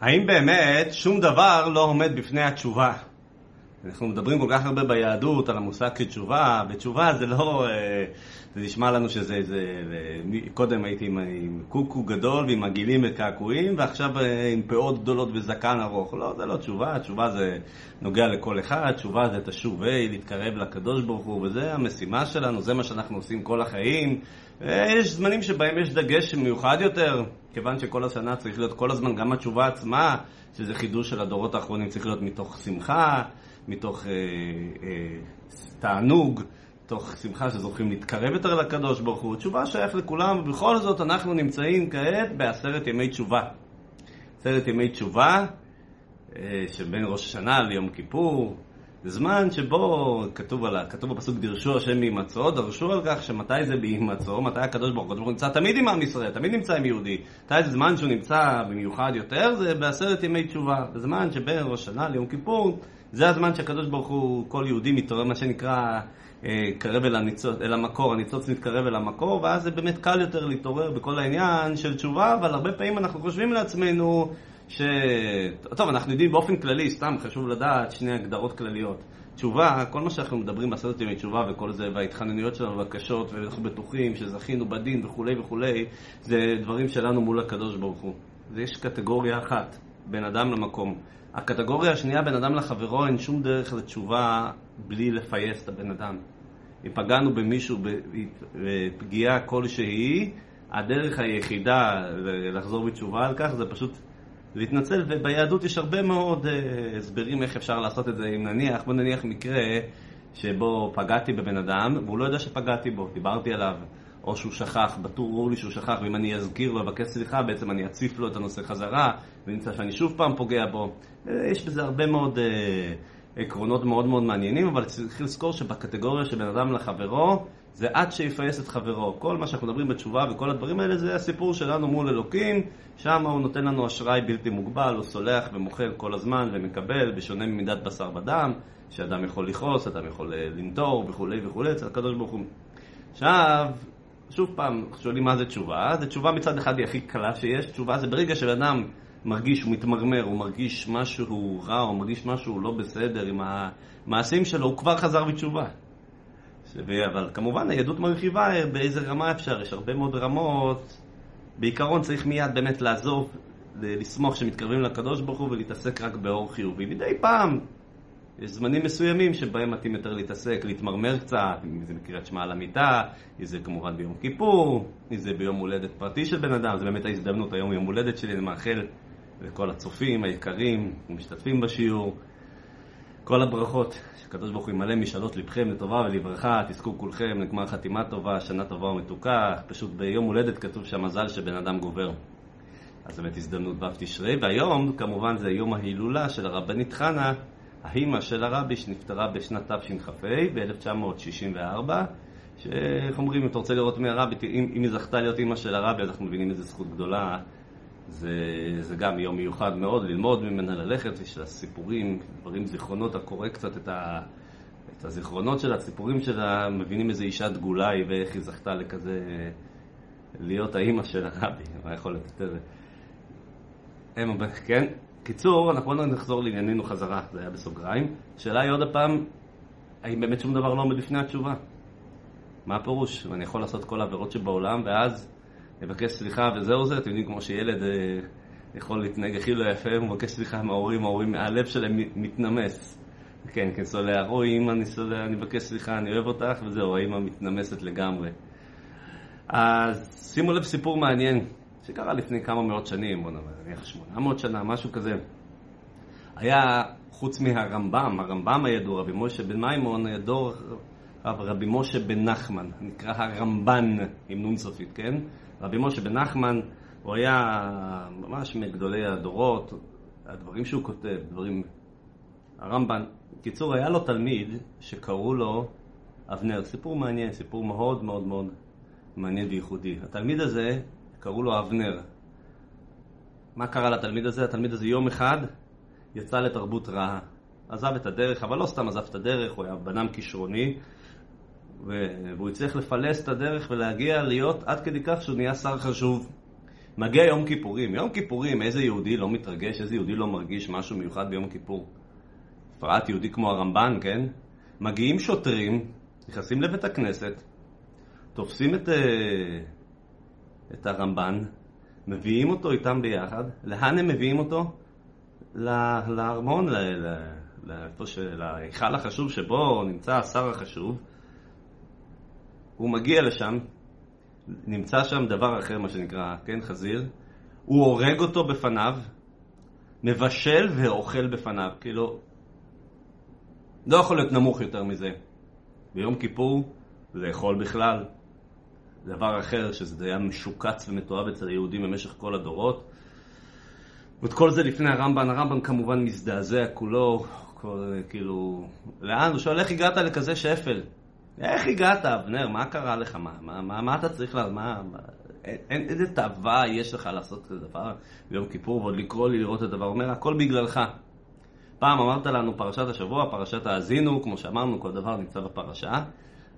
האם באמת שום דבר לא עומד בפני התשובה? אנחנו מדברים כל כך הרבה ביהדות על המושג כתשובה, ותשובה זה לא... אה, זה נשמע לנו שזה איזה... קודם הייתי עם, עם קוקו גדול ועם עגילים וקעקועים, ועכשיו אה, עם פאות גדולות וזקן ארוך. לא, זה לא תשובה, תשובה זה נוגע לכל אחד, תשובה זה תשוב ה', להתקרב לקדוש ברוך הוא, וזה המשימה שלנו, זה מה שאנחנו עושים כל החיים. יש זמנים שבהם יש דגש מיוחד יותר, כיוון שכל השנה צריך להיות כל הזמן גם התשובה עצמה, שזה חידוש של הדורות האחרונים, צריך להיות מתוך שמחה, מתוך אה, אה, תענוג, מתוך שמחה שזוכים להתקרב יותר לקדוש ברוך הוא. תשובה שייך לכולם, ובכל זאת אנחנו נמצאים כעת בעשרת ימי תשובה. עשרת ימי תשובה, אה, שבין ראש השנה ליום כיפור, זמן שבו כתוב, על, כתוב בפסוק דרשו השם מהימצאו, דרשו על כך שמתי זה בהימצאו, מתי הקדוש ברוך הוא נמצא תמיד עם עם ישראל, תמיד נמצא עם יהודי. מתי זה זמן שהוא נמצא במיוחד יותר, זה בעשרת ימי תשובה. זמן שבין ראש השנה ליום כיפור, זה הזמן שהקדוש ברוך הוא, כל יהודי מתעורר, מה שנקרא, אה, קרב אל, הניצוץ, אל המקור, הניצוץ מתקרב אל המקור, ואז זה באמת קל יותר להתעורר בכל העניין של תשובה, אבל הרבה פעמים אנחנו חושבים לעצמנו, ש... טוב, אנחנו יודעים באופן כללי, סתם חשוב לדעת שני הגדרות כלליות. תשובה, כל מה שאנחנו מדברים בעשרת ימי תשובה וכל זה, וההתחננויות שלנו והקשות, ואנחנו בטוחים שזכינו בדין וכולי וכולי, זה דברים שלנו מול הקדוש ברוך הוא. יש קטגוריה אחת, בין אדם למקום. הקטגוריה השנייה, בין אדם לחברו, אין שום דרך לתשובה בלי לפייס את הבן אדם. אם פגענו במישהו בפגיעה כלשהי, הדרך היחידה לחזור בתשובה על כך זה פשוט להתנצל, וביהדות יש הרבה מאוד uh, הסברים איך אפשר לעשות את זה. אם נניח, בוא נניח מקרה שבו פגעתי בבן אדם, והוא לא יודע שפגעתי בו, דיברתי עליו, או שהוא שכח, בטור ברור לי שהוא שכח, ואם אני אזכיר לו, אבקש סליחה, בעצם אני אציף לו את הנושא חזרה, ונמצא שאני שוב פעם פוגע בו. יש בזה הרבה מאוד uh, עקרונות מאוד מאוד מעניינים, אבל צריך לזכור שבקטגוריה של בן אדם לחברו, זה עד שיפייס את חברו. כל מה שאנחנו מדברים בתשובה וכל הדברים האלה זה הסיפור שלנו מול אלוקים, שם הוא נותן לנו אשראי בלתי מוגבל, הוא סולח ומוכר כל הזמן ומקבל, בשונה ממידת בשר ודם, שאדם יכול לכעוס, אדם יכול אה, לנטור וכולי וכולי, אצל הקדוש ברוך הוא. עכשיו, שוב פעם, שואלים מה זה תשובה? זה תשובה מצד אחד היא הכי קלה שיש, תשובה זה ברגע שבן מרגיש, הוא מתמרמר, הוא מרגיש משהו רע, הוא מרגיש משהו לא בסדר עם המעשים שלו, הוא כבר חזר בתשובה. אבל כמובן היהדות מרחיבה באיזה רמה אפשר, יש הרבה מאוד רמות. בעיקרון צריך מיד באמת לעזוב, לסמוך שמתקרבים לקדוש ברוך הוא ולהתעסק רק באור חיובי. מדי פעם יש זמנים מסוימים שבהם מתאים יותר להתעסק, להתמרמר קצת, אם זה בקריאת שמע על המיטה, אם זה כמובן ביום כיפור, אם זה ביום הולדת פרטי של בן אדם, זה באמת ההזדמנות, היום יום הולדת שלי, אני מאחל לכל הצופים היקרים, המשתתפים בשיעור. כל הברכות, שקדוש ברוך הוא ימלא משאלות לבכם לטובה ולברכה, תזכו כולכם לגמר חתימה טובה, שנה טובה ומתוקה, פשוט ביום הולדת כתוב שהמזל שבן אדם גובר. אז באמת הזדמנות ו' תשרי, והיום כמובן זה יום ההילולה של הרבנית חנה, האימא של הרבי שנפטרה בשנת תשכ"ה, ב-1964, שאיך אומרים, אם אתה רוצה לראות מי הרבי, אם, אם היא זכתה להיות אימא של הרבי, אז אנחנו מבינים איזה זכות גדולה זה, זה גם יום מיוחד מאוד, ללמוד ממנה, ללכת, יש לה סיפורים, דברים, זיכרונות, הקורא קצת את, ה, את הזיכרונות שלה, הסיפורים שלה, מבינים איזה אישה דגולה היא ואיך היא זכתה לכזה, להיות האימא של הרבי, מה יכול להיות יותר... כן? קיצור, אנחנו בואו נחזור לענייננו חזרה, זה היה בסוגריים. השאלה היא עוד הפעם, האם באמת שום דבר לא עומד לפני התשובה? מה הפירוש? אני יכול לעשות כל העבירות שבעולם, ואז לבקש סליחה וזהו זה, אתם יודעים כמו שילד אה, יכול להתנהג הכי לא יפה, הוא מבקש סליחה מההורים, ההורים, הלב שלהם מתנמס. כן, כן, סולח, אוי אמא, אני סולח, אני מבקש סליחה, אני אוהב אותך, וזהו, האמא מתנמסת לגמרי. אז שימו לב סיפור מעניין, שקרה לפני כמה מאות שנים, בוא נניח שמונה מאות שנה, משהו כזה. היה, חוץ מהרמב"ם, הרמב"ם הידוע, רבי משה בן מימון, הידוע רבי משה בן נחמן, נקרא הרמב"ן עם נון סופית, כן? רבי משה בן נחמן, הוא היה ממש מגדולי הדורות, הדברים שהוא כותב, דברים... הרמב"ן, בקיצור, היה לו תלמיד שקראו לו אבנר, סיפור מעניין, סיפור מאוד מאוד מאוד מעניין וייחודי. התלמיד הזה, קראו לו אבנר. מה קרה לתלמיד הזה? התלמיד הזה יום אחד יצא לתרבות רעה. עזב את הדרך, אבל לא סתם עזב את הדרך, הוא היה בנם כישרוני, והוא הצליח לפלס את הדרך ולהגיע להיות עד כדי כך שהוא נהיה שר חשוב. מגיע יום כיפורים. יום כיפורים, איזה יהודי לא מתרגש, איזה יהודי לא מרגיש משהו מיוחד ביום כיפור? בפרט יהודי כמו הרמב"ן, כן? מגיעים שוטרים, נכנסים לבית הכנסת, תופסים את, אה, את הרמב"ן, מביאים אותו איתם ביחד. לאן הם מביאים אותו? לארמון, להיכל החשוב שבו נמצא השר החשוב. הוא מגיע לשם, נמצא שם דבר אחר, מה שנקרא, כן, חזיר. הוא הורג אותו בפניו, מבשל ואוכל בפניו. כאילו, לא יכול להיות נמוך יותר מזה. ביום כיפור, לאכול בכלל. דבר אחר, שזה היה משוקץ ומתועב אצל היהודים במשך כל הדורות. ואת כל זה לפני הרמב"ן, הרמב"ן כמובן מזדעזע כולו, כל, כאילו, לאן? הוא שואל איך הגעת לכזה שפל? איך הגעת, אבנר? מה קרה לך? מה, מה, מה, מה אתה צריך לה... מה, מה, אין, איזה תאווה יש לך לעשות כזה דבר ביום כיפור ועוד לקרוא לי לראות את הדבר? הוא אומר, הכל בגללך. פעם אמרת לנו פרשת השבוע, פרשת האזינו, כמו שאמרנו, כל דבר נמצא בפרשה.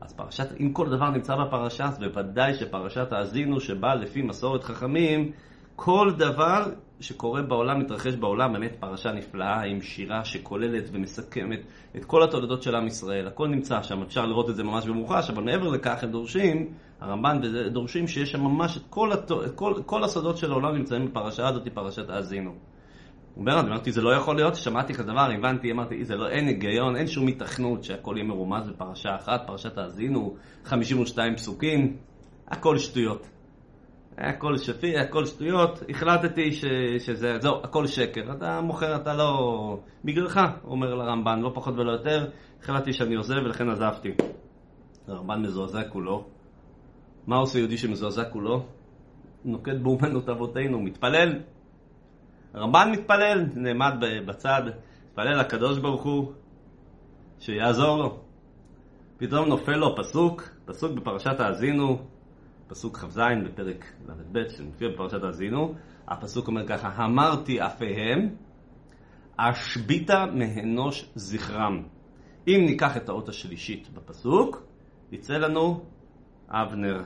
אז פרשת, אם כל דבר נמצא בפרשה, אז בוודאי שפרשת האזינו, שבאה לפי מסורת חכמים, כל דבר שקורה בעולם, מתרחש בעולם, באמת פרשה נפלאה עם שירה שכוללת ומסכמת את כל התולדות של עם ישראל. הכל נמצא שם, אפשר לראות את זה ממש במוחש, אבל מעבר לכך הם דורשים, הרמב"ן דורשים שיש שם ממש את כל, הת... כל, כל הסודות של העולם נמצאים בפרשה הזאת, פרשת האזינו. הוא אומר, אמרתי, זה לא יכול להיות, שמעתי כזה דבר, הבנתי, אמרתי, זה לא, אין היגיון, אין שום התכנות שהכל יהיה מרומז בפרשה אחת, פרשת האזינו, 52 פסוקים, הכל שטויות. הכל שפי, הכל שטויות, החלטתי ש, שזה, זהו, הכל שקר. אתה מוכר, אתה לא... בגללך, אומר לרמב"ן, לא פחות ולא יותר, החלטתי שאני עוזב ולכן עזבתי. הרמב"ן מזועזע כולו. מה עושה יהודי שמזועזע כולו? נוקט באומנות אבותינו, מתפלל. הרמב"ן מתפלל, נעמד בצד, מתפלל לקדוש ברוך הוא, שיעזור לו. פתאום נופל לו פסוק, פסוק בפרשת האזינו, פסוק כ"ז בפרק ל"ב, שמופיע בפרשת האזינו, הפסוק אומר ככה, אמרתי אפיהם, אשביתה מאנוש זכרם. אם ניקח את האות השלישית בפסוק, יצא לנו אבנר.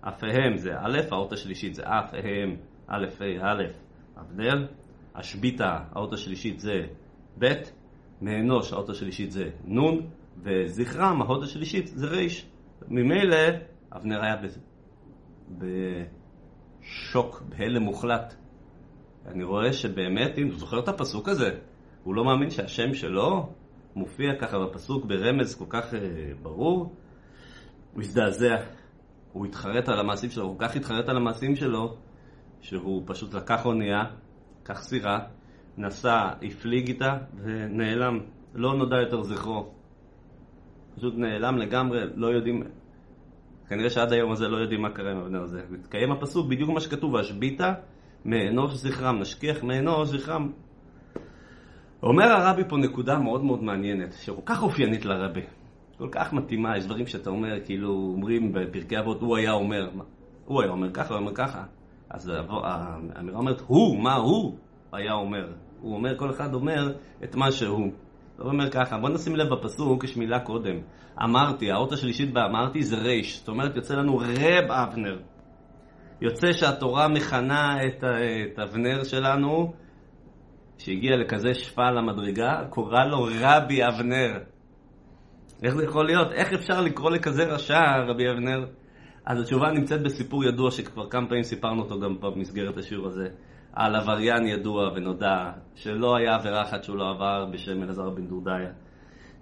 אפיהם זה א', האות השלישית זה אפיהם, א', ה', א', אבנר. אשביתה, האות השלישית זה ב', מאנוש, האות השלישית זה נ', וזכרם, האות השלישית זה ר'. ממילא אבנר היה בשוק, בהלם מוחלט. אני רואה שבאמת, אם הוא זוכר את הפסוק הזה, הוא לא מאמין שהשם שלו מופיע ככה בפסוק ברמז כל כך uh, ברור, הוא הזדעזע. הוא התחרט על המעשים שלו, הוא כל כך התחרט על המעשים שלו, שהוא פשוט לקח אונייה, לקח סירה, נסע, הפליג איתה ונעלם. לא נודע יותר זכרו. פשוט נעלם לגמרי, לא יודעים כנראה שעד היום הזה לא יודעים מה קרה עם הבני הזה. מתקיים הפסוק בדיוק מה שכתוב, השביתה מאנוש זכרם, נשכיח מאנוש זכרם. אומר הרבי פה נקודה מאוד מאוד מעניינת, שכל כך אופיינית לרבי, כל כך מתאימה, יש דברים שאתה אומר, כאילו אומרים בפרקי אבות, הוא היה אומר, הוא היה אומר ככה, הוא אומר ככה. אז האמירה אומרת, הוא, מה הוא היה אומר? הוא אומר, כל אחד אומר את מה שהוא. לא אומר ככה, בוא נשים לב בפסוק, יש מילה קודם. אמרתי, האות השלישית באמרתי זה ריש. זאת אומרת, יוצא לנו רב אבנר. יוצא שהתורה מכנה את, את אבנר שלנו, שהגיע לכזה שפע למדרגה, קורא לו רבי אבנר. איך זה יכול להיות? איך אפשר לקרוא לכזה רשע, רבי אבנר? אז התשובה נמצאת בסיפור ידוע שכבר כמה פעמים סיפרנו אותו גם במסגרת השיעור הזה. על עבריין ידוע ונודע, שלא היה עבירה אחת שהוא לא עבר בשם אלעזר בן דודאיה.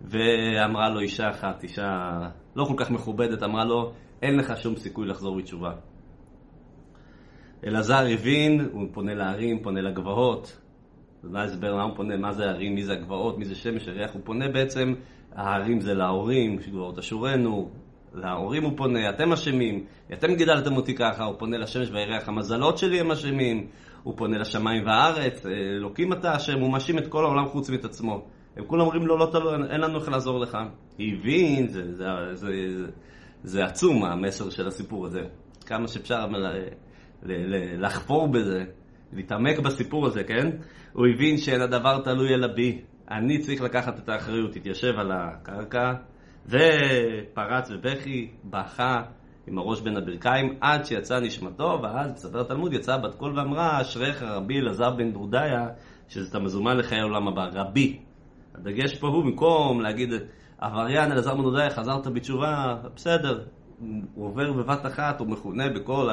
ואמרה לו אישה אחת, אישה לא כל כך מכובדת, אמרה לו, אין לך שום סיכוי לחזור בתשובה. אלעזר הבין, הוא פונה להרים, פונה לגבעות. מה ההסבר, מה הוא פונה, מה זה הרים, מי זה הגבעות, מי זה שמש הריח, הוא פונה בעצם, ההרים זה להורים, גבעות אשורנו, להורים הוא פונה, אתם אשמים, אתם גידלתם אותי ככה, הוא פונה לשמש והירח, המזלות שלי הם אשמים, הוא פונה לשמיים והארץ, אה, אלוקים אתה אשם, הוא מאשים את כל העולם חוץ מאת עצמו. הם כולם אומרים לו, לא, לא, אין לנו איך לעזור לך. הבין, זה, זה, זה, זה, זה עצום המסר של הסיפור הזה. כמה שאפשר ל, ל, ל, לחפור בזה, להתעמק בסיפור הזה, כן? הוא הבין שאין הדבר תלוי אלא בי. אני צריך לקחת את האחריות, התיישב על הקרקע, ופרץ בבכי, בכה, עם הראש בין הברכיים, עד שיצא נשמתו, ואז, ספר תלמוד, יצאה בת קול ואמרה, אשריך רבי אלעזר בן דורדיה, שזה אתה מזומן לחיי העולם הבא, רבי. הדגש פה הוא, במקום להגיד, עבריין אלעזר בן דורדיה, חזרת בתשובה, בסדר, הוא עובר בבת אחת, הוא מכונה בכל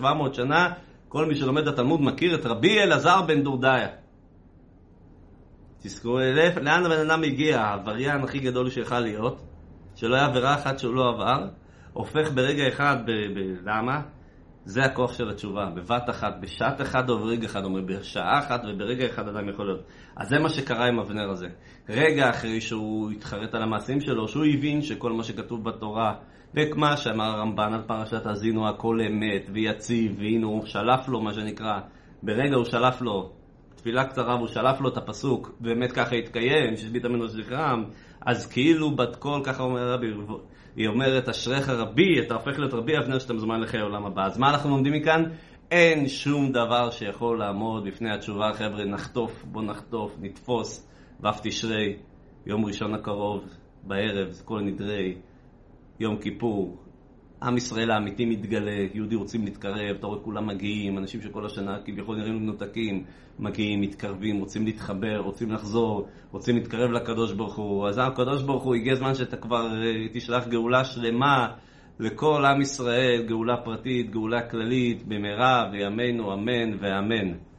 1500-1700 שנה, כל מי שלומד את התלמוד מכיר את רבי אלעזר בן דורדיה. תזכרו, לאן הבן אדם הגיע, העבריין הכי גדול שיכל להיות, שלא היה עבירה אחת שהוא לא עבר, הופך ברגע אחד, למה? זה הכוח של התשובה, בבת אחת, בשעת אחת או ברגע אחד, אומר בשעה אחת וברגע אחד אדם יכול להיות. אז זה מה שקרה עם אבנר הזה. רגע אחרי שהוא התחרט על המעשים שלו, שהוא הבין שכל מה שכתוב בתורה, וכמה שאמר הרמב"ן על פרשת האזינו הכל אמת ויציב, והנה הוא שלף לו מה שנקרא, ברגע הוא שלף לו, תפילה קצרה והוא שלף לו את הפסוק, באמת ככה התקיים, שהשבית ממנו זכרם, אז כאילו בת קול, ככה אומר רבי, היא אומרת, אשריך רבי, אתה הופך להיות רבי אבנר שאתה מזומן לחיי העולם הבא. אז מה אנחנו לומדים מכאן? אין שום דבר שיכול לעמוד בפני התשובה, חבר'ה, נחטוף, בוא נחטוף, נתפוס, ו' תשרי, יום ראשון הקרוב, בערב, זה כל נדרי, יום כיפור, עם ישראל האמיתי מתגלה, יהודי רוצים להתקרב, אתה רואה כולם מגיעים, אנשים שכל השנה כביכול נראים מנותקים, מגיעים, מתקרבים, רוצים להתחבר, רוצים לחזור, רוצים להתקרב לקדוש ברוך הוא. אז הקדוש ברוך הוא, הגיע הזמן שאתה כבר אה, תשלח גאולה שלמה לכל עם ישראל, גאולה פרטית, גאולה כללית, במהרה בימינו אמן ואמן.